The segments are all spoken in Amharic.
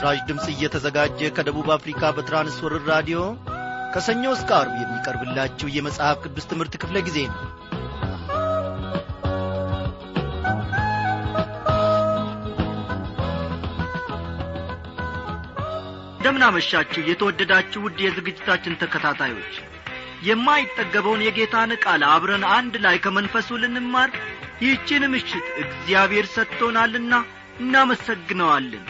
በምስራች ድምፅ እየተዘጋጀ ከደቡብ አፍሪካ በትራንስወርር ራዲዮ ከሰኞ እስከ አርብ የሚቀርብላችሁ የመጽሐፍ ቅዱስ ትምህርት ክፍለ ጊዜ ነው። እንደምናመሻችሁ የተወደዳችሁ ውድ የዝግጅታችን ተከታታዮች የማይጠገበውን የጌታን ቃል አብረን አንድ ላይ ከመንፈሱ ልንማር ይህችን ምሽት እግዚአብሔር ሰጥቶናልና እናመሰግነዋለን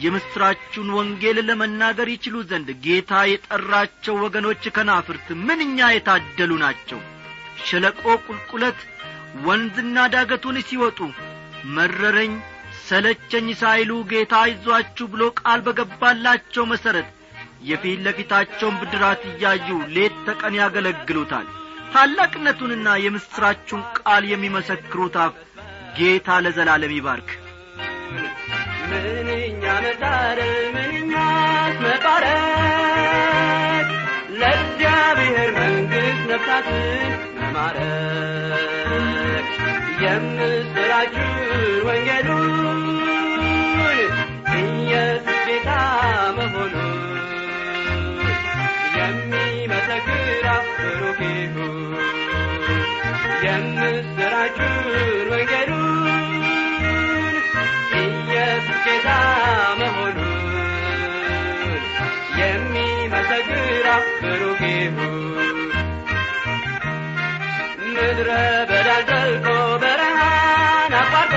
የምሥራቹን ወንጌል ለመናገር ይችሉ ዘንድ ጌታ የጠራቸው ወገኖች ከናፍርት ምንኛ የታደሉ ናቸው! ሸለቆ ቁልቁለት ወንዝና ዳገቱን ሲወጡ መረረኝ ሰለቸኝ ሳይሉ ጌታ አይዟችሁ ብሎ ቃል በገባላቸው መሠረት የፊት ለፊታቸውን ብድራት እያዩ ሌት ተቀን ያገለግሉታል። ታላቅነቱንና የምሥራቹን ቃል የሚመሰክሩት አፍ ጌታ ለዘላለም ይባርክ። ምንኛ መታደል ምንኛ መባረክ? ለእግዚአብሔር መንግሥት ነፍሳትን መማረክ የምስራችን ወንጌሉን ኢየሱስ ጌታ መሆኑን የሚመሰክር አፍ ብሩክ ይሁን የምስራችን ወንጌሉን ዘልቆ በረሃን አቋርጦ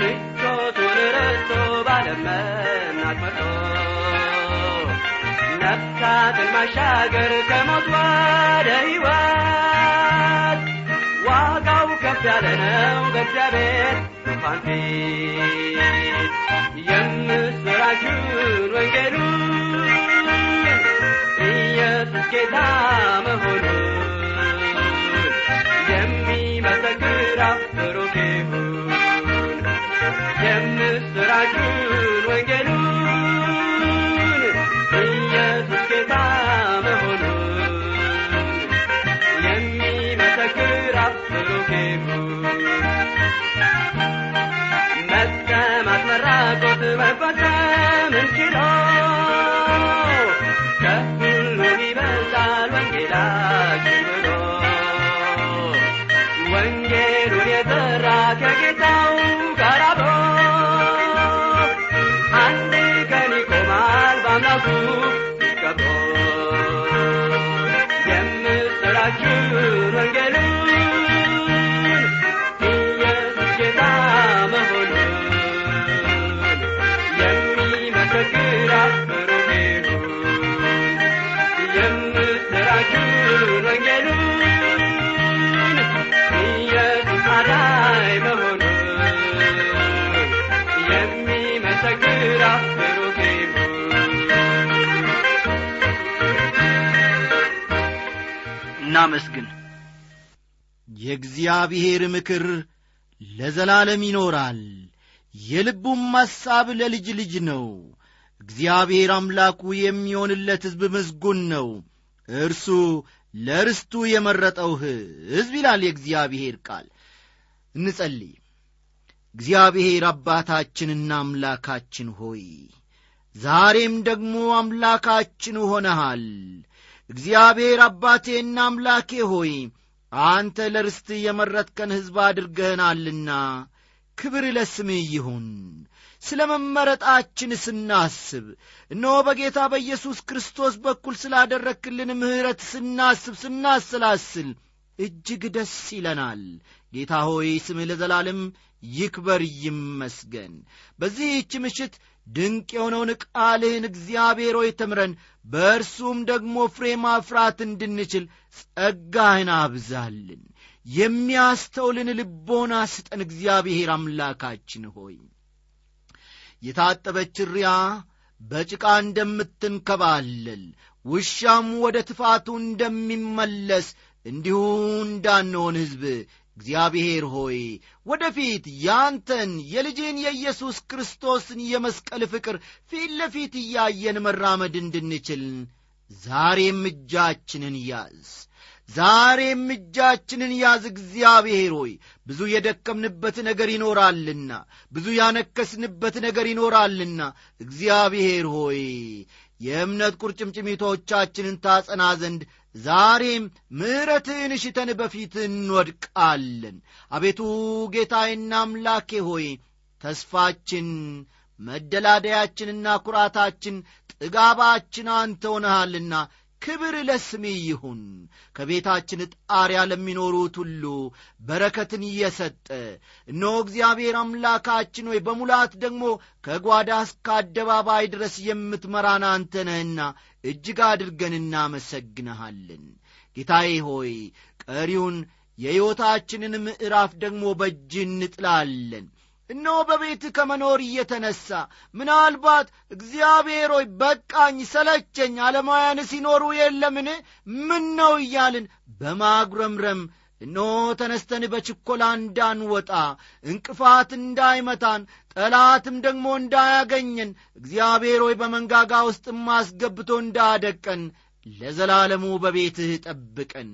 ምቾቱን ረስቶ ባለመናት መርጦ ነፍሳትን ማሻገር ከሞት ወደ ሕይወት ዋጋው ከፍ ያለ ነው በእግዚአብሔር ዙፋን ፊት። የምስራችን ወንጌሉን ኢየሱስ ጌታ መሆኑን ብሩክ ይሁን የምስራችን ወንጌሉን ኢየሱስ ጌታ መሆኑን የሚመሰክር አፍ ብሩክ ይሁን መስቀማት መራቆት መፈጸምን ችሎ እናመስግን። የእግዚአብሔር ምክር ለዘላለም ይኖራል። የልቡም ሐሳብ ለልጅ ልጅ ነው። እግዚአብሔር አምላኩ የሚሆንለት ሕዝብ ምስጉን ነው። እርሱ ለርስቱ የመረጠው ሕዝብ ይላል የእግዚአብሔር ቃል። እንጸልይ። እግዚአብሔር አባታችንና አምላካችን ሆይ ዛሬም ደግሞ አምላካችን ሆነሃል እግዚአብሔር አባቴና አምላኬ ሆይ አንተ ለርስት የመረጥከን ሕዝብ አድርገህናልና ክብር ለስምህ ይሁን። ስለ መመረጣችን ስናስብ እነሆ በጌታ በኢየሱስ ክርስቶስ በኩል ስላደረክልን ምሕረት ስናስብ ስናሰላስል እጅግ ደስ ይለናል። ጌታ ሆይ ስምህ ለዘላለም ይክበር ይመስገን። በዚህች ምሽት ድንቅ የሆነውን ቃልህን እግዚአብሔር ሆይ ተምረን በእርሱም ደግሞ ፍሬ ማፍራት እንድንችል ጸጋህን አብዛልን። የሚያስተውልን ልቦና ስጠን እግዚአብሔር አምላካችን ሆይ። የታጠበች ሪያ በጭቃ እንደምትንከባለል ውሻም ወደ ትፋቱ እንደሚመለስ እንዲሁ እንዳንሆን ሕዝብ እግዚአብሔር ሆይ ወደፊት ያንተን የልጅን የኢየሱስ ክርስቶስን የመስቀል ፍቅር ፊት ለፊት እያየን መራመድ እንድንችል ዛሬም እጃችንን ያዝ። ዛሬም እጃችንን ያዝ። እግዚአብሔር ሆይ ብዙ የደከምንበት ነገር ይኖራልና ብዙ ያነከስንበት ነገር ይኖራልና እግዚአብሔር ሆይ የእምነት ቁርጭምጭሚቶቻችንን ታጸና ዘንድ ዛሬም ምሕረትህን ሽተን በፊት እንወድቃለን። አቤቱ ጌታዬና አምላኬ ሆይ ተስፋችን መደላደያችንና ኩራታችን ጥጋባችን አንተ ሆነሃልና ክብር ለስሜ ይሁን። ከቤታችን ጣሪያ ለሚኖሩት ሁሉ በረከትን እየሰጠ እነሆ እግዚአብሔር አምላካችን ሆይ በሙላት ደግሞ ከጓዳ እስከ አደባባይ ድረስ የምትመራን አንተ እጅግ አድርገን እናመሰግንሃለን። ጌታዬ ሆይ ቀሪውን የሕይወታችንን ምዕራፍ ደግሞ በእጅ እንጥላለን እነሆ በቤት ከመኖር እየተነሣ ምናልባት እግዚአብሔር ሆይ በቃኝ ሰለቸኝ አለማውያን ሲኖሩ የለምን? ምን ነው እያልን በማጉረምረም እነሆ ተነስተን በችኮላ እንዳንወጣ እንቅፋት እንዳይመታን ጠላትም ደግሞ እንዳያገኘን እግዚአብሔር ሆይ በመንጋጋ ውስጥም አስገብቶ እንዳደቀን ለዘላለሙ በቤትህ ጠብቀን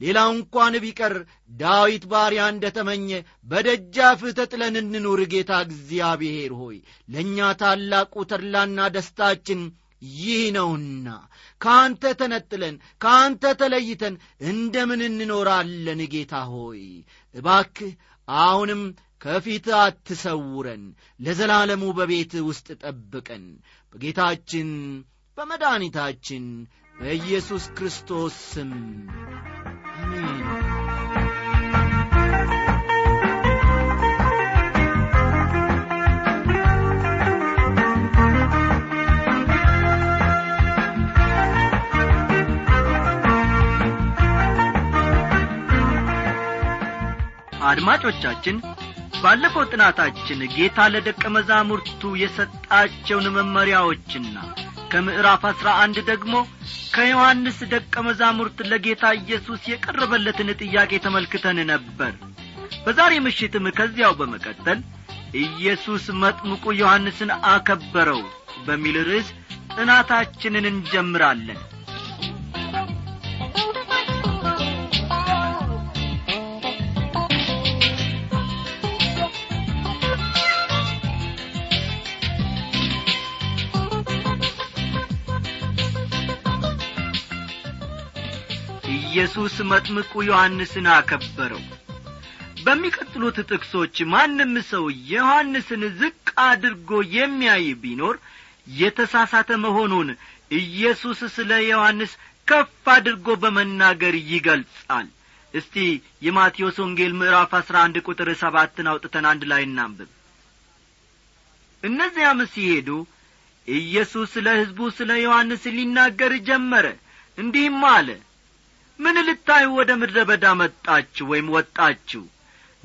ሌላው እንኳን ቢቀር ዳዊት ባሪያ እንደ ተመኘ በደጃፍህ ተጥለን እንኑር ጌታ እግዚአብሔር ሆይ። ለእኛ ታላቁ ተድላና ደስታችን ይህ ነውና ከአንተ ተነጥለን ከአንተ ተለይተን እንደምን እንኖራለን ጌታ ሆይ? እባክህ አሁንም ከፊት አትሰውረን ለዘላለሙ በቤት ውስጥ ጠብቀን። በጌታችን በመድኃኒታችን በኢየሱስ ክርስቶስ ስም አድማጮቻችን ባለፈው ጥናታችን ጌታ ለደቀ መዛሙርቱ የሰጣቸውን መመሪያዎችና ከምዕራፍ አሥራ አንድ ደግሞ ከዮሐንስ ደቀ መዛሙርት ለጌታ ኢየሱስ የቀረበለትን ጥያቄ ተመልክተን ነበር። በዛሬ ምሽትም ከዚያው በመቀጠል ኢየሱስ መጥምቁ ዮሐንስን አከበረው በሚል ርዕስ ጥናታችንን እንጀምራለን ኢየሱስ መጥምቁ ዮሐንስን አከበረው። በሚቀጥሉት ጥቅሶች ማንም ሰው ዮሐንስን ዝቅ አድርጎ የሚያይ ቢኖር የተሳሳተ መሆኑን ኢየሱስ ስለ ዮሐንስ ከፍ አድርጎ በመናገር ይገልጻል። እስቲ የማቴዎስ ወንጌል ምዕራፍ አሥራ አንድ ቁጥር ሰባትን አውጥተን አንድ ላይ እናንብብ። እነዚያም ሲሄዱ ኢየሱስ ስለ ስለ ዮሐንስ ሊናገር ጀመረ። እንዲህም አለ ምን ልታዩ ወደ ምድረ በዳ መጣችሁ ወይም ወጣችሁ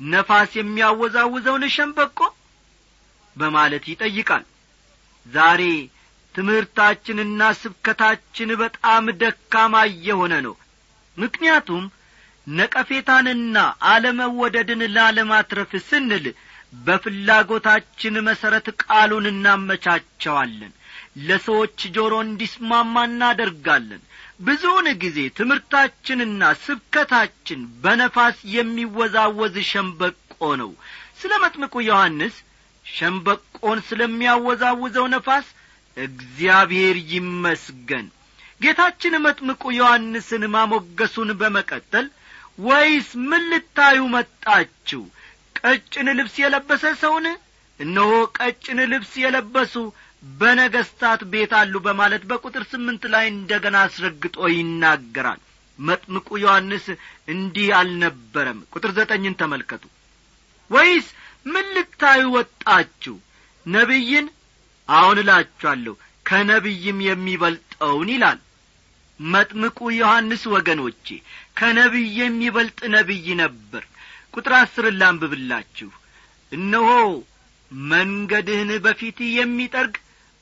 ነፋስ የሚያወዛውዘውን ሸንበቆ በማለት ይጠይቃል። ዛሬ ትምህርታችንና ስብከታችን በጣም ደካማ እየሆነ ነው። ምክንያቱም ነቀፌታንና አለመወደድን ላለማትረፍ ስንል በፍላጎታችን መሠረት ቃሉን እናመቻቸዋለን። ለሰዎች ጆሮ እንዲስማማ እናደርጋለን ብዙውን ጊዜ ትምህርታችንና ስብከታችን በነፋስ የሚወዛወዝ ሸንበቆ ነው። ስለ መጥምቁ ዮሐንስ ሸንበቆን ስለሚያወዛውዘው ነፋስ እግዚአብሔር ይመስገን። ጌታችን መጥምቁ ዮሐንስን ማሞገሱን በመቀጠል ወይስ ምን ልታዩ መጣችሁ? ቀጭን ልብስ የለበሰ ሰውን? እነሆ ቀጭን ልብስ የለበሱ በነገስታት ቤት አሉ በማለት በቁጥር ስምንት ላይ እንደ ገና አስረግጦ ይናገራል። መጥምቁ ዮሐንስ እንዲህ አልነበረም። ቁጥር ዘጠኝን ተመልከቱ። ወይስ ምን ልታዩ ወጣችሁ? ነቢይን? አሁን እላችኋለሁ ከነቢይም የሚበልጠውን ይላል። መጥምቁ ዮሐንስ ወገኖቼ ከነቢይ የሚበልጥ ነቢይ ነበር። ቁጥር አስርን ላንብብላችሁ። እነሆ መንገድህን በፊት የሚጠርግ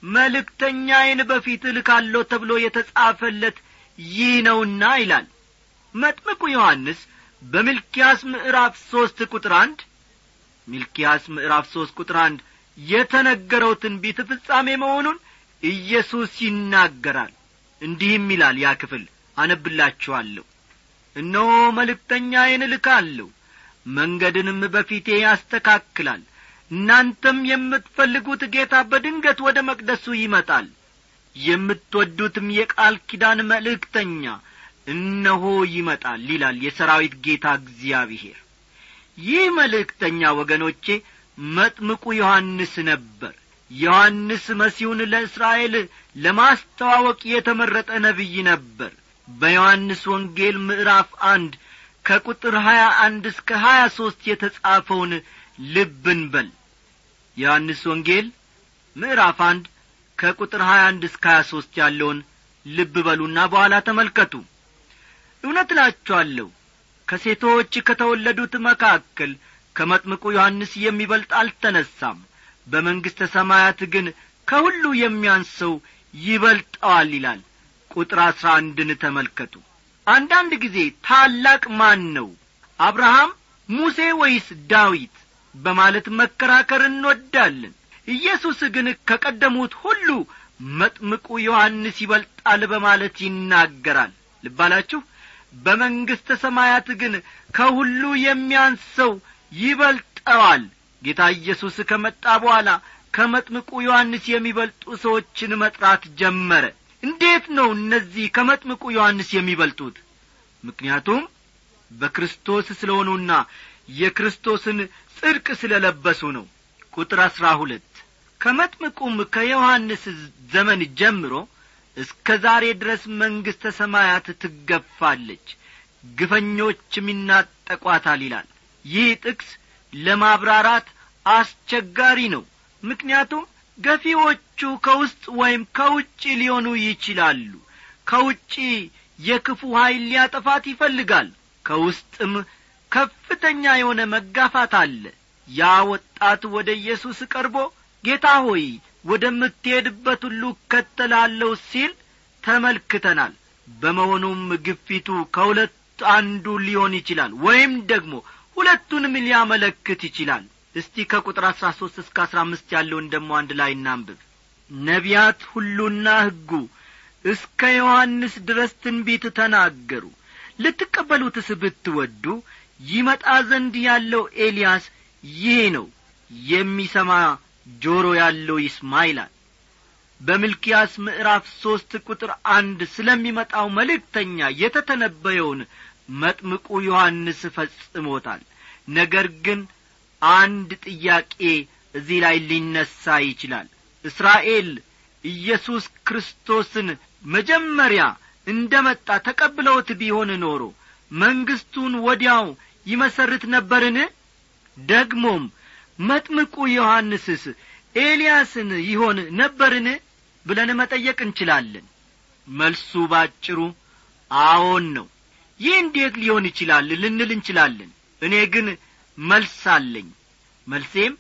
መልእክተኛዬን በፊት እልካለሁ ተብሎ የተጻፈለት ይህ ነውና ይላል። መጥምቁ ዮሐንስ በሚልኪያስ ምዕራፍ ሦስት ቁጥር አንድ ሚልኪያስ ምዕራፍ ሦስት ቁጥር አንድ የተነገረው ትንቢት ፍጻሜ መሆኑን ኢየሱስ ይናገራል። እንዲህም ይላል ያ ክፍል አነብላችኋለሁ። እነሆ መልእክተኛዬን እልካለሁ መንገድንም በፊቴ ያስተካክላል እናንተም የምትፈልጉት ጌታ በድንገት ወደ መቅደሱ ይመጣል። የምትወዱትም የቃል ኪዳን መልእክተኛ እነሆ ይመጣል ይላል የሰራዊት ጌታ እግዚአብሔር። ይህ መልእክተኛ ወገኖቼ መጥምቁ ዮሐንስ ነበር። ዮሐንስ መሲሁን ለእስራኤል ለማስተዋወቅ የተመረጠ ነቢይ ነበር። በዮሐንስ ወንጌል ምዕራፍ አንድ ከቁጥር ሀያ አንድ እስከ ሀያ ሦስት የተጻፈውን ልብን በል ዮሐንስ ወንጌል ምዕራፍ አንድ ከቁጥር ሀያ አንድ እስከ ሀያ ሦስት ያለውን ልብ በሉና በኋላ ተመልከቱ። እውነት እላችኋለሁ ከሴቶች ከተወለዱት መካከል ከመጥምቁ ዮሐንስ የሚበልጥ አልተነሳም። በመንግሥተ ሰማያት ግን ከሁሉ የሚያንሰው ይበልጠዋል ይላል። ቁጥር አሥራ አንድን ተመልከቱ። አንዳንድ ጊዜ ታላቅ ማን ነው? አብርሃም ሙሴ ወይስ ዳዊት በማለት መከራከር እንወዳለን። ኢየሱስ ግን ከቀደሙት ሁሉ መጥምቁ ዮሐንስ ይበልጣል በማለት ይናገራል። ልባላችሁ በመንግሥተ ሰማያት ግን ከሁሉ የሚያንሰው ይበልጠዋል። ጌታ ኢየሱስ ከመጣ በኋላ ከመጥምቁ ዮሐንስ የሚበልጡ ሰዎችን መጥራት ጀመረ። እንዴት ነው እነዚህ ከመጥምቁ ዮሐንስ የሚበልጡት? ምክንያቱም በክርስቶስ ስለሆኑና የክርስቶስን ጽድቅ ስለ ለበሱ ነው። ቁጥር አሥራ ሁለት ከመጥምቁም ከዮሐንስ ዘመን ጀምሮ እስከ ዛሬ ድረስ መንግሥተ ሰማያት ትገፋለች ግፈኞችም ይናጠቋታል ይላል። ይህ ጥቅስ ለማብራራት አስቸጋሪ ነው ምክንያቱም ገፊዎቹ ከውስጥ ወይም ከውጭ ሊሆኑ ይችላሉ። ከውጭ የክፉ ኀይል ሊያጠፋት ይፈልጋል ከውስጥም ከፍተኛ የሆነ መጋፋት አለ። ያ ወጣት ወደ ኢየሱስ ቀርቦ ጌታ ሆይ ወደምትሄድበት ሁሉ እከተላለሁ ሲል ተመልክተናል። በመሆኑም ግፊቱ ከሁለት አንዱ ሊሆን ይችላል ወይም ደግሞ ሁለቱንም ሊያመለክት ይችላል። እስቲ ከቁጥር አሥራ ሦስት እስከ አሥራ አምስት ያለውን ደሞ አንድ ላይ እናንብብ። ነቢያት ሁሉና ሕጉ እስከ ዮሐንስ ድረስ ትንቢት ተናገሩ። ልትቀበሉትስ ብትወዱ ይመጣ ዘንድ ያለው ኤልያስ ይህ ነው። የሚሰማ ጆሮ ያለው ይስማ ይላል በምልኪያስ ምዕራፍ ሦስት ቁጥር አንድ ስለሚመጣው መልእክተኛ የተተነበየውን መጥምቁ ዮሐንስ ፈጽሞታል። ነገር ግን አንድ ጥያቄ እዚህ ላይ ሊነሣ ይችላል። እስራኤል ኢየሱስ ክርስቶስን መጀመሪያ እንደ መጣ ተቀብለውት ቢሆን ኖሮ መንግሥቱን ወዲያው ይመሰርት ነበርን? ደግሞም መጥምቁ ዮሐንስስ ኤልያስን ይሆን ነበርን? ብለን መጠየቅ እንችላለን። መልሱ ባጭሩ አዎን ነው። ይህ እንዴት ሊሆን ይችላል ልንል እንችላለን። እኔ ግን መልስ አለኝ። መልሴም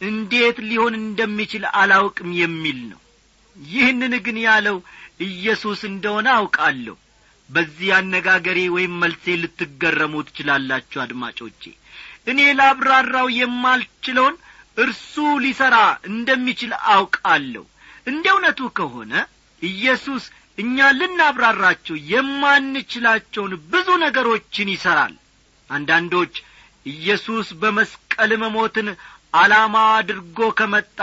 እንዴት ሊሆን እንደሚችል አላውቅም የሚል ነው። ይህንን ግን ያለው ኢየሱስ እንደሆነ አውቃለሁ በዚህ አነጋገሬ ወይም መልሴ ልትገረሙ ትችላላችሁ አድማጮቼ። እኔ ላብራራው የማልችለውን እርሱ ሊሠራ እንደሚችል አውቃለሁ። እንደ እውነቱ ከሆነ ኢየሱስ እኛ ልናብራራቸው የማንችላቸውን ብዙ ነገሮችን ይሠራል አንዳንዶች ኢየሱስ በመስቀል መሞትን ዓላማ አድርጎ ከመጣ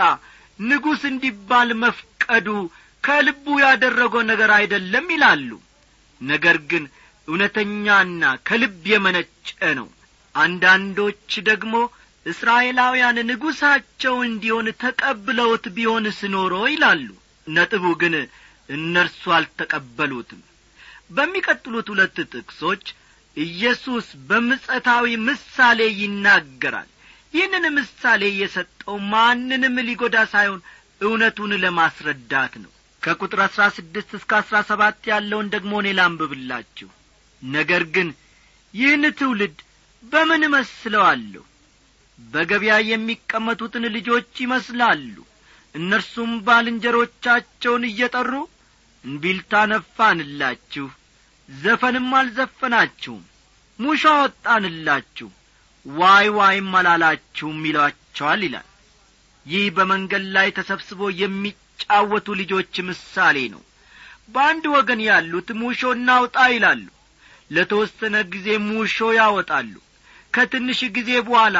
ንጉሥ እንዲባል መፍቀዱ ከልቡ ያደረገው ነገር አይደለም ይላሉ ነገር ግን እውነተኛና ከልብ የመነጨ ነው። አንዳንዶች ደግሞ እስራኤላውያን ንጉሣቸው እንዲሆን ተቀብለውት ቢሆንስ ኖሮ ይላሉ። ነጥቡ ግን እነርሱ አልተቀበሉትም። በሚቀጥሉት ሁለት ጥቅሶች ኢየሱስ በምጸታዊ ምሳሌ ይናገራል። ይህንን ምሳሌ የሰጠው ማንንም ሊጐዳ ሳይሆን እውነቱን ለማስረዳት ነው ከቁጥር አሥራ ስድስት እስከ አሥራ ሰባት ያለውን ደግሞ እኔ ላንብብላችሁ። ነገር ግን ይህን ትውልድ በምን እመስለዋለሁ? በገበያ የሚቀመጡትን ልጆች ይመስላሉ። እነርሱም ባልንጀሮቻቸውን እየጠሩ እንቢልታ ነፋንላችሁ ዘፈንም አልዘፈናችሁም ሙሾ አወጣንላችሁ ዋይ ዋይም አላላችሁም ይሏቸዋል ይላል። ይህ በመንገድ ላይ ተሰብስቦ የሚጫወቱ ልጆች ምሳሌ ነው። በአንድ ወገን ያሉት ሙሾ እናውጣ ይላሉ። ለተወሰነ ጊዜ ሙሾ ያወጣሉ። ከትንሽ ጊዜ በኋላ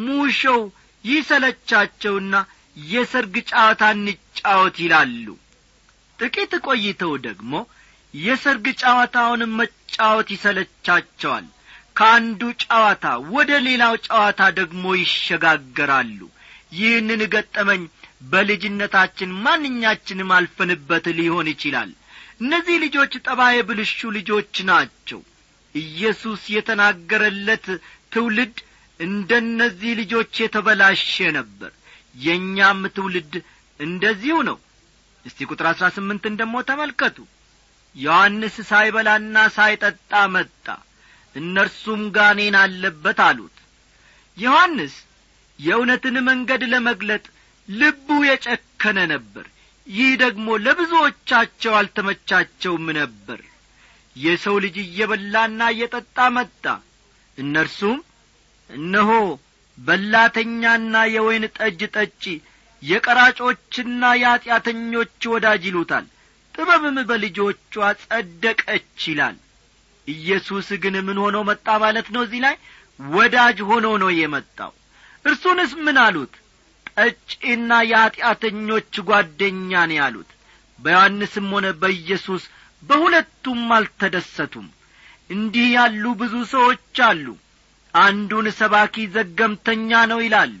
ሙሾው ይሰለቻቸውና የሰርግ ጨዋታ እንጫወት ይላሉ። ጥቂት ቆይተው ደግሞ የሰርግ ጨዋታውን መጫወት ይሰለቻቸዋል። ከአንዱ ጨዋታ ወደ ሌላው ጨዋታ ደግሞ ይሸጋገራሉ። ይህንን ገጠመኝ በልጅነታችን ማንኛችንም አልፈንበት ሊሆን ይችላል። እነዚህ ልጆች ጠባየ ብልሹ ልጆች ናቸው። ኢየሱስ የተናገረለት ትውልድ እንደነዚህ ልጆች የተበላሸ ነበር። የእኛም ትውልድ እንደዚሁ ነው። እስቲ ቁጥር አሥራ ስምንትን ደሞ ተመልከቱ። ዮሐንስ ሳይበላና ሳይጠጣ መጣ። እነርሱም ጋኔን አለበት አሉት። ዮሐንስ የእውነትን መንገድ ለመግለጥ ልቡ የጨከነ ነበር። ይህ ደግሞ ለብዙዎቻቸው አልተመቻቸውም ነበር። የሰው ልጅ እየበላና እየጠጣ መጣ። እነርሱም እነሆ በላተኛና የወይን ጠጅ ጠጪ የቀራጮችና የኀጢአተኞች ወዳጅ ይሉታል። ጥበብም በልጆቿ ጸደቀች ይላል። ኢየሱስ ግን ምን ሆኖ መጣ ማለት ነው? እዚህ ላይ ወዳጅ ሆኖ ነው የመጣው። እርሱንስ ምን አሉት ጠጪና የኀጢአተኞች ጓደኛ ነው ያሉት። በዮሐንስም ሆነ በኢየሱስ በሁለቱም አልተደሰቱም። እንዲህ ያሉ ብዙ ሰዎች አሉ። አንዱን ሰባኪ ዘገምተኛ ነው ይላሉ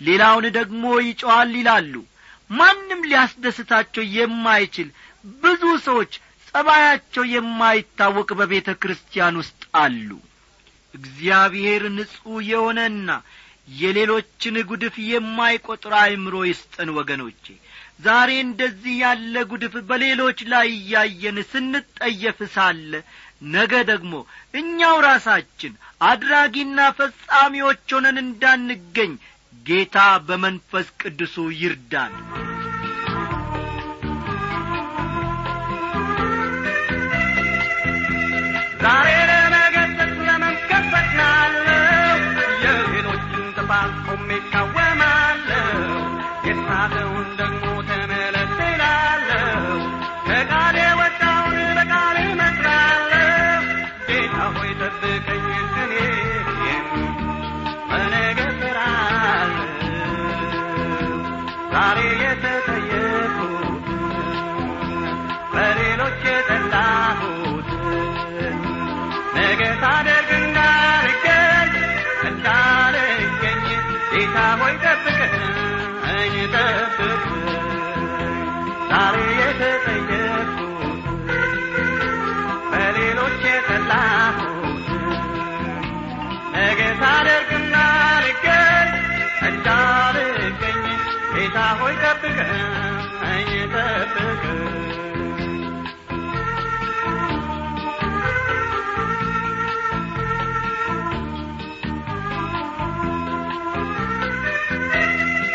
ሌላውን ደግሞ ይጮዋል ይላሉ። ማንም ሊያስደስታቸው የማይችል ብዙ ሰዎች ጸባያቸው የማይታወቅ በቤተ ክርስቲያን ውስጥ አሉ። እግዚአብሔር ንጹሕ የሆነና የሌሎችን ጉድፍ የማይቈጥር አእምሮ ይስጠን ወገኖቼ። ዛሬ እንደዚህ ያለ ጉድፍ በሌሎች ላይ እያየን ስንጠየፍ ሳለ ነገ ደግሞ እኛው ራሳችን አድራጊና ፈጻሚዎች ሆነን እንዳንገኝ ጌታ በመንፈስ ቅዱሱ ይርዳን። ዛሬ ಹೃದಯ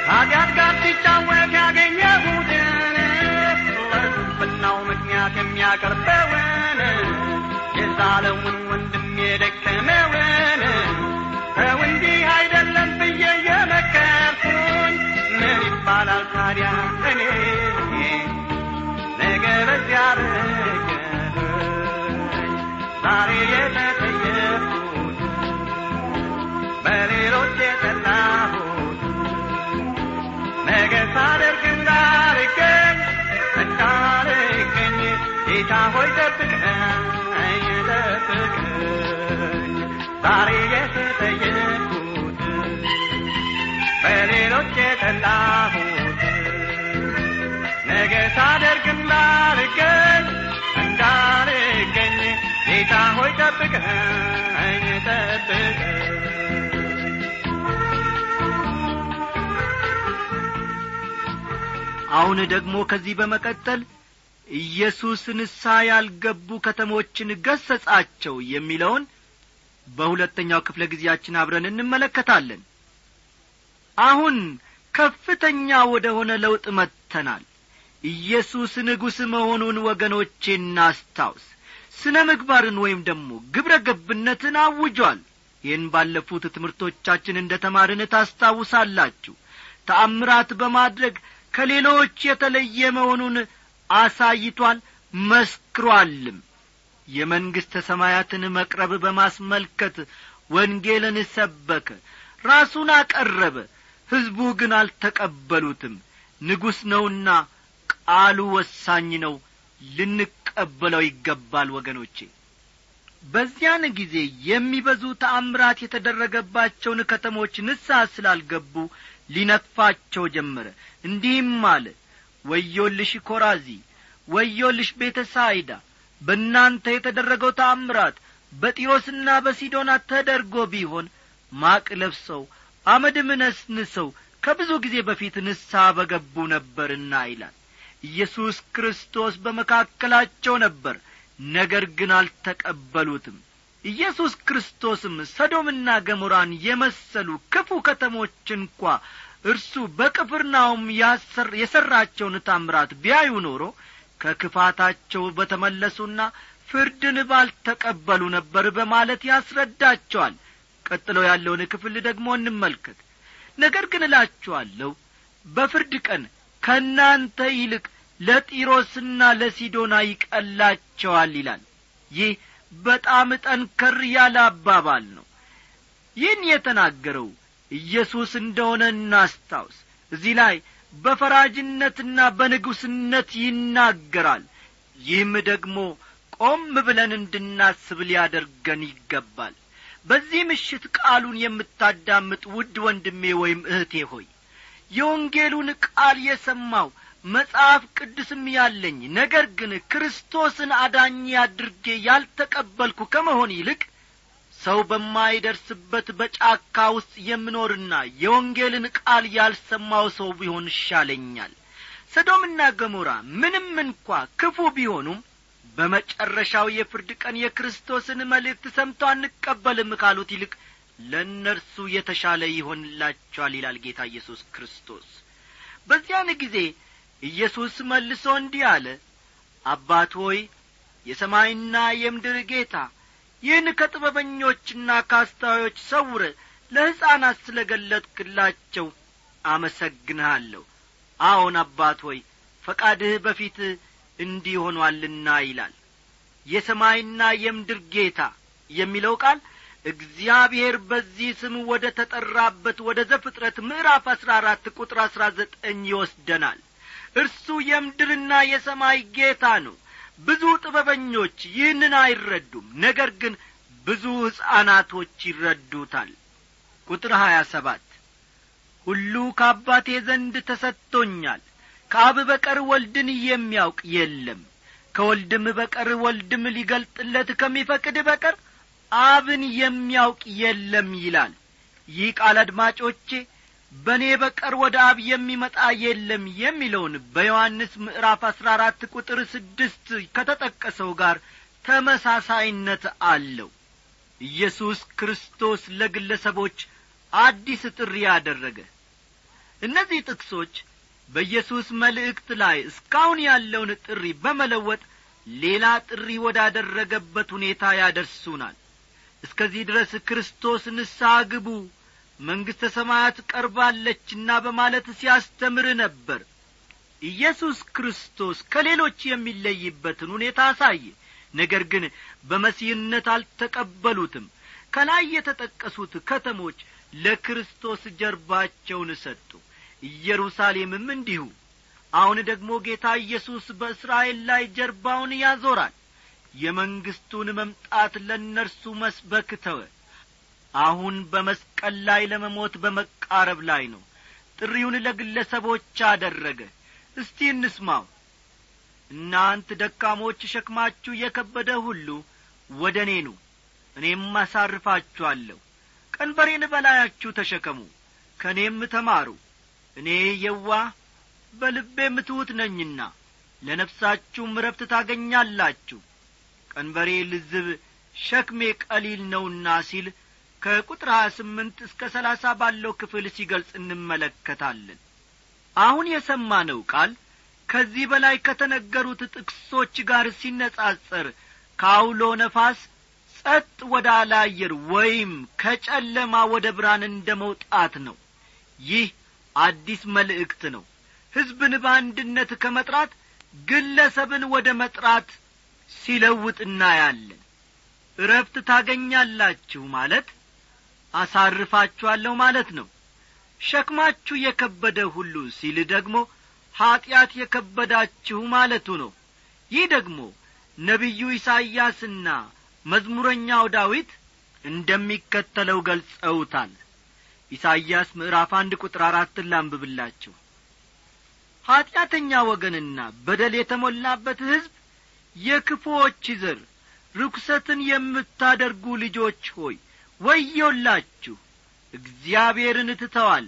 ኃጢአት ጋር ሲጫወት ያገኘሁትን ለስንፍናው ምክንያት የሚያቀርበውን የዛለውን ወንድም የደከመውን ሰው እንዲህ አይደለም ጌታ ሆይ ጠብቀኝ ጠብቀኝ ዛሬ የተጠየቅኩት በሌሎች የጠላሁት ነገ ሳደርግ እንዳልገኝ እንዳልገኝ ጌታ ሆይ ጠብቀኝ ጠብቀኝ አሁን ደግሞ ከዚህ በመቀጠል ኢየሱስ ንስሐ ያልገቡ ከተሞችን ገሰጻቸው የሚለውን በሁለተኛው ክፍለ ጊዜያችን አብረን እንመለከታለን። አሁን ከፍተኛ ወደ ሆነ ለውጥ መጥተናል። ኢየሱስ ንጉሥ መሆኑን ወገኖቼ እናስታውስ። ስነ ምግባርን ወይም ደግሞ ግብረ ገብነትን አውጇል። ይህን ባለፉት ትምህርቶቻችን እንደ ተማርን ታስታውሳላችሁ። ተአምራት በማድረግ ከሌሎች የተለየ መሆኑን አሳይቷል መስክሯልም። የመንግሥተ ሰማያትን መቅረብ በማስመልከት ወንጌልን ሰበከ ራሱን አቀረበ ሕዝቡ ግን አልተቀበሉትም። ንጉሥ ነውና ቃሉ ወሳኝ ነው ልንቀበለው ይገባል ወገኖቼ። በዚያን ጊዜ የሚበዙ ተአምራት የተደረገባቸውን ከተሞች ንስሐ ስላልገቡ ሊነቅፋቸው ጀመረ። እንዲህም አለ ወዮልሽ ኮራዚ ወዮልሽ ቤተ ሳይዳ በእናንተ የተደረገው ተአምራት በጢሮስና በሲዶና ተደርጎ ቢሆን ማቅ ለብሰው አመድም ነስንሰው ከብዙ ጊዜ በፊት ንስሐ በገቡ ነበርና ይላል። ኢየሱስ ክርስቶስ በመካከላቸው ነበር ነገር ግን አልተቀበሉትም። ኢየሱስ ክርስቶስም ሰዶምና ገሞራን የመሰሉ ክፉ ከተሞች እንኳ እርሱ በቅፍርናውም የሠራቸውን ታምራት ቢያዩ ኖሮ ከክፋታቸው በተመለሱና ፍርድን ባልተቀበሉ ነበር በማለት ያስረዳቸዋል። ቀጥሎ ያለውን ክፍል ደግሞ እንመልከት። ነገር ግን እላችኋለሁ በፍርድ ቀን ከእናንተ ይልቅ ለጢሮስና ለሲዶና ይቀላቸዋል ይላል። ይህ በጣም ጠንከር ያለ አባባል ነው። ይህን የተናገረው ኢየሱስ እንደሆነ እናስታውስ። እዚህ ላይ በፈራጅነትና በንጉሥነት ይናገራል። ይህም ደግሞ ቆም ብለን እንድናስብ ሊያደርገን ይገባል። በዚህ ምሽት ቃሉን የምታዳምጥ ውድ ወንድሜ ወይም እህቴ ሆይ የወንጌሉን ቃል የሰማው መጽሐፍ ቅዱስም ያለኝ ነገር ግን ክርስቶስን አዳኝ አድርጌ ያልተቀበልኩ ከመሆን ይልቅ ሰው በማይደርስበት በጫካ ውስጥ የምኖርና የወንጌልን ቃል ያልሰማው ሰው ቢሆን ይሻለኛል። ሰዶምና ገሞራ ምንም እንኳ ክፉ ቢሆኑም በመጨረሻው የፍርድ ቀን የክርስቶስን መልእክት ሰምተው አንቀበልም ካሉት ይልቅ ለእነርሱ የተሻለ ይሆንላቸዋል ይላል ጌታ ኢየሱስ ክርስቶስ። በዚያን ጊዜ ኢየሱስ መልሶ እንዲህ አለ አባት ሆይ የሰማይና የምድር ጌታ ይህን ከጥበበኞችና ከአስተዋዮች ሰውረ ለሕፃናት ስለ ገለጥክላቸው አመሰግንሃለሁ። አዎን አባት ሆይ ፈቃድህ በፊት እንዲህ ሆኗልና ይላል። የሰማይና የምድር ጌታ የሚለው ቃል እግዚአብሔር በዚህ ስም ወደ ተጠራበት ወደ ዘፍጥረት ምዕራፍ አሥራ አራት ቁጥር አሥራ ዘጠኝ ይወስደናል። እርሱ የምድርና የሰማይ ጌታ ነው ብዙ ጥበበኞች ይህንን አይረዱም። ነገር ግን ብዙ ሕፃናቶች ይረዱታል። ቁጥር ሀያ ሰባት ሁሉ ከአባቴ ዘንድ ተሰጥቶኛል። ከአብ በቀር ወልድን የሚያውቅ የለም። ከወልድም በቀር ወልድም ሊገልጥለት ከሚፈቅድ በቀር አብን የሚያውቅ የለም ይላል። ይህ ቃል አድማጮቼ በእኔ በቀር ወደ አብ የሚመጣ የለም የሚለውን በዮሐንስ ምዕራፍ አሥራ አራት ቁጥር ስድስት ከተጠቀሰው ጋር ተመሳሳይነት አለው። ኢየሱስ ክርስቶስ ለግለሰቦች አዲስ ጥሪ አደረገ። እነዚህ ጥቅሶች በኢየሱስ መልእክት ላይ እስካሁን ያለውን ጥሪ በመለወጥ ሌላ ጥሪ ወዳደረገበት ሁኔታ ያደርሱናል። እስከዚህ ድረስ ክርስቶስ ንስሐ ግቡ መንግሥተ ሰማያት ቀርባለችና በማለት ሲያስተምር ነበር። ኢየሱስ ክርስቶስ ከሌሎች የሚለይበትን ሁኔታ አሳየ። ነገር ግን በመሲህነት አልተቀበሉትም። ከላይ የተጠቀሱት ከተሞች ለክርስቶስ ጀርባቸውን ሰጡ። ኢየሩሳሌምም እንዲሁ። አሁን ደግሞ ጌታ ኢየሱስ በእስራኤል ላይ ጀርባውን ያዞራል። የመንግሥቱን መምጣት ለእነርሱ መስበክ ተወ አሁን በመስቀል ላይ ለመሞት በመቃረብ ላይ ነው። ጥሪውን ለግለሰቦች አደረገ። እስቲ እንስማው። እናንት ደካሞች ሸክማችሁ የከበደ ሁሉ ወደ እኔ ኑ። እኔም አሳርፋችኋለሁ። ቀንበሬን በላያችሁ ተሸከሙ። ከእኔም ተማሩ። እኔ የዋህ በልቤም ትሑት ነኝና ለነፍሳችሁም ረፍት ታገኛላችሁ። ቀንበሬ ልዝብ ሸክሜ ቀሊል ነውና ሲል ከቁጥር ሀያ ስምንት እስከ ሰላሳ ባለው ክፍል ሲገልጽ እንመለከታለን። አሁን የሰማነው ቃል ከዚህ በላይ ከተነገሩት ጥቅሶች ጋር ሲነጻጸር ከአውሎ ነፋስ ጸጥ ወደ አለ አየር ወይም ከጨለማ ወደ ብርሃን እንደ መውጣት ነው። ይህ አዲስ መልእክት ነው። ሕዝብን በአንድነት ከመጥራት ግለሰብን ወደ መጥራት ሲለውጥ እናያለን። እረፍት ታገኛላችሁ ማለት አሳርፋችኋለሁ ማለት ነው። ሸክማችሁ የከበደ ሁሉ ሲል ደግሞ ኀጢአት የከበዳችሁ ማለቱ ነው። ይህ ደግሞ ነቢዩ ኢሳይያስና መዝሙረኛው ዳዊት እንደሚከተለው ገልጸውታል። ኢሳይያስ ምዕራፍ አንድ ቁጥር አራትን ላንብብላችሁ። ኀጢአተኛ ወገንና በደል የተሞላበት ሕዝብ የክፉዎች ዘር ርኩሰትን የምታደርጉ ልጆች ሆይ ወዮላችሁ! እግዚአብሔርን ትተዋል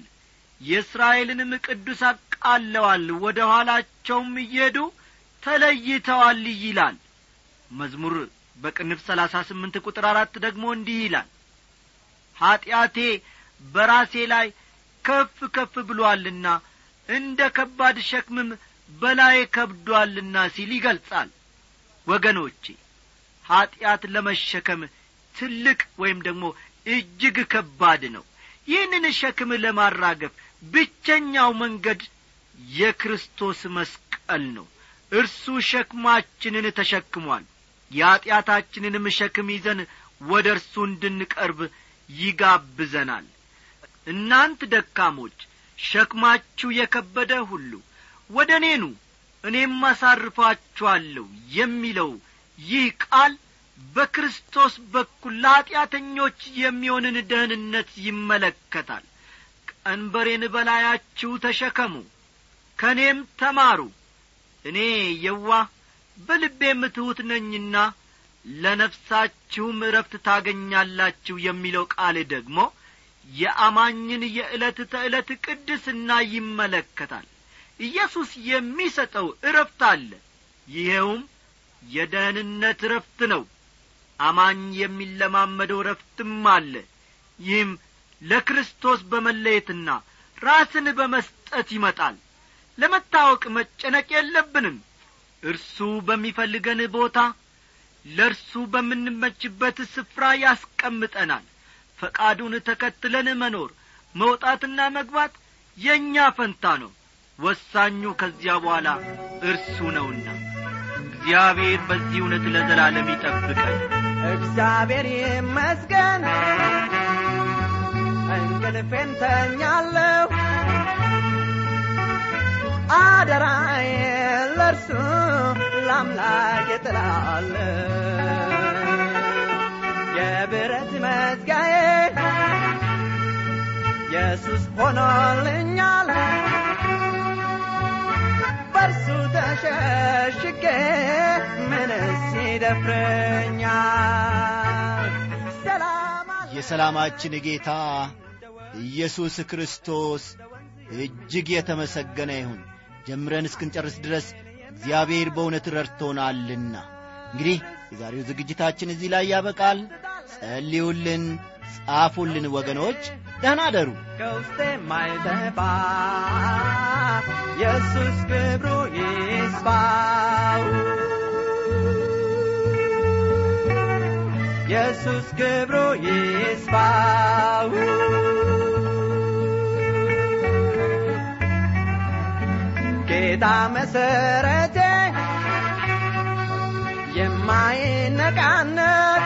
የእስራኤልንም ቅዱስ አቃለዋል ወደ ኋላቸውም እየሄዱ ተለይተዋል ይላል። መዝሙር በቅንፍ ሰላሳ ስምንት ቁጥር አራት ደግሞ እንዲህ ይላል። ኀጢአቴ በራሴ ላይ ከፍ ከፍ ብሎአልና እንደ ከባድ ሸክምም በላዬ ከብዶአልና ሲል ይገልጻል። ወገኖቼ ኀጢአት ለመሸከም ትልቅ ወይም ደግሞ እጅግ ከባድ ነው። ይህንን ሸክም ለማራገፍ ብቸኛው መንገድ የክርስቶስ መስቀል ነው። እርሱ ሸክማችንን ተሸክሟል። የኀጢአታችንንም ሸክም ይዘን ወደ እርሱ እንድንቀርብ ይጋብዘናል። እናንት ደካሞች ሸክማችሁ የከበደ ሁሉ ወደ እኔኑ እኔም አሳርፋችኋለሁ የሚለው ይህ ቃል በክርስቶስ በኩል ለኀጢአተኞች የሚሆንን ደህንነት ይመለከታል። ቀንበሬን በላያችሁ ተሸከሙ ከእኔም ተማሩ። እኔ የዋህ በልቤም ትሑት ነኝና ለነፍሳችሁም ዕረፍት ታገኛላችሁ የሚለው ቃል ደግሞ የአማኝን የዕለት ተዕለት ቅድስና ይመለከታል። ኢየሱስ የሚሰጠው ዕረፍት አለ። ይኸውም የደህንነት ዕረፍት ነው አማኝ የሚለማመደው ዕረፍትም አለ። ይህም ለክርስቶስ በመለየትና ራስን በመስጠት ይመጣል። ለመታወቅ መጨነቅ የለብንም። እርሱ በሚፈልገን ቦታ ለእርሱ በምንመችበት ስፍራ ያስቀምጠናል። ፈቃዱን ተከትለን መኖር መውጣትና መግባት የእኛ ፈንታ ነው። ወሳኙ ከዚያ በኋላ እርሱ ነውና እግዚአብሔር በዚህ እውነት ለዘላለም ይጠብቀን። እግዚአብሔር ይመስገን። እንቅልፌን ተኛለሁ። አደራዬ ለእርሱ ለአምላክ እጥላለሁ። የብረት መዝጋዬ ኢየሱስ ሆኖልኛል። በእርሱ ተሸሽጌ ይደፍረኛል። የሰላማችን ጌታ ኢየሱስ ክርስቶስ እጅግ የተመሰገነ ይሁን። ጀምረን እስክንጨርስ ድረስ እግዚአብሔር በእውነት ረድቶናልና። እንግዲህ የዛሬው ዝግጅታችን እዚህ ላይ ያበቃል። ጸልዩልን ጻፉልን ወገኖች። ደህና አደሩ ከውስጤ ማይጠፋ ኢየሱስ ክብሩ ይስፋው ኢየሱስ ክብሩ ይስፋው። ጌታ መሰረቴ የማይነቃነቅ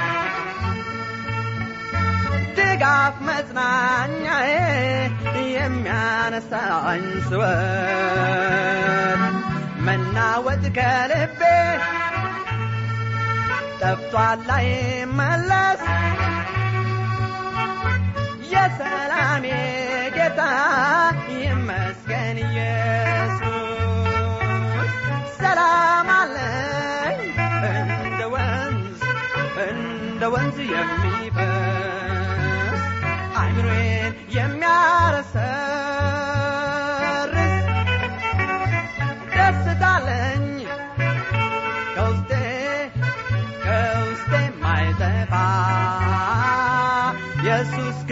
ድጋፍ መጽናኛዬ የሚያነሳኝ ስወት መናወጥ ከልቤ ጠፍቷል ላይ መለስ የሰላሜ ጌታ ይመስገን ኢየሱስ። ሰላም አለኝ እንደ ወንዝ እንደ ወንዝ የሚፈስ አይምሮዬን የሚያረሰው Jesus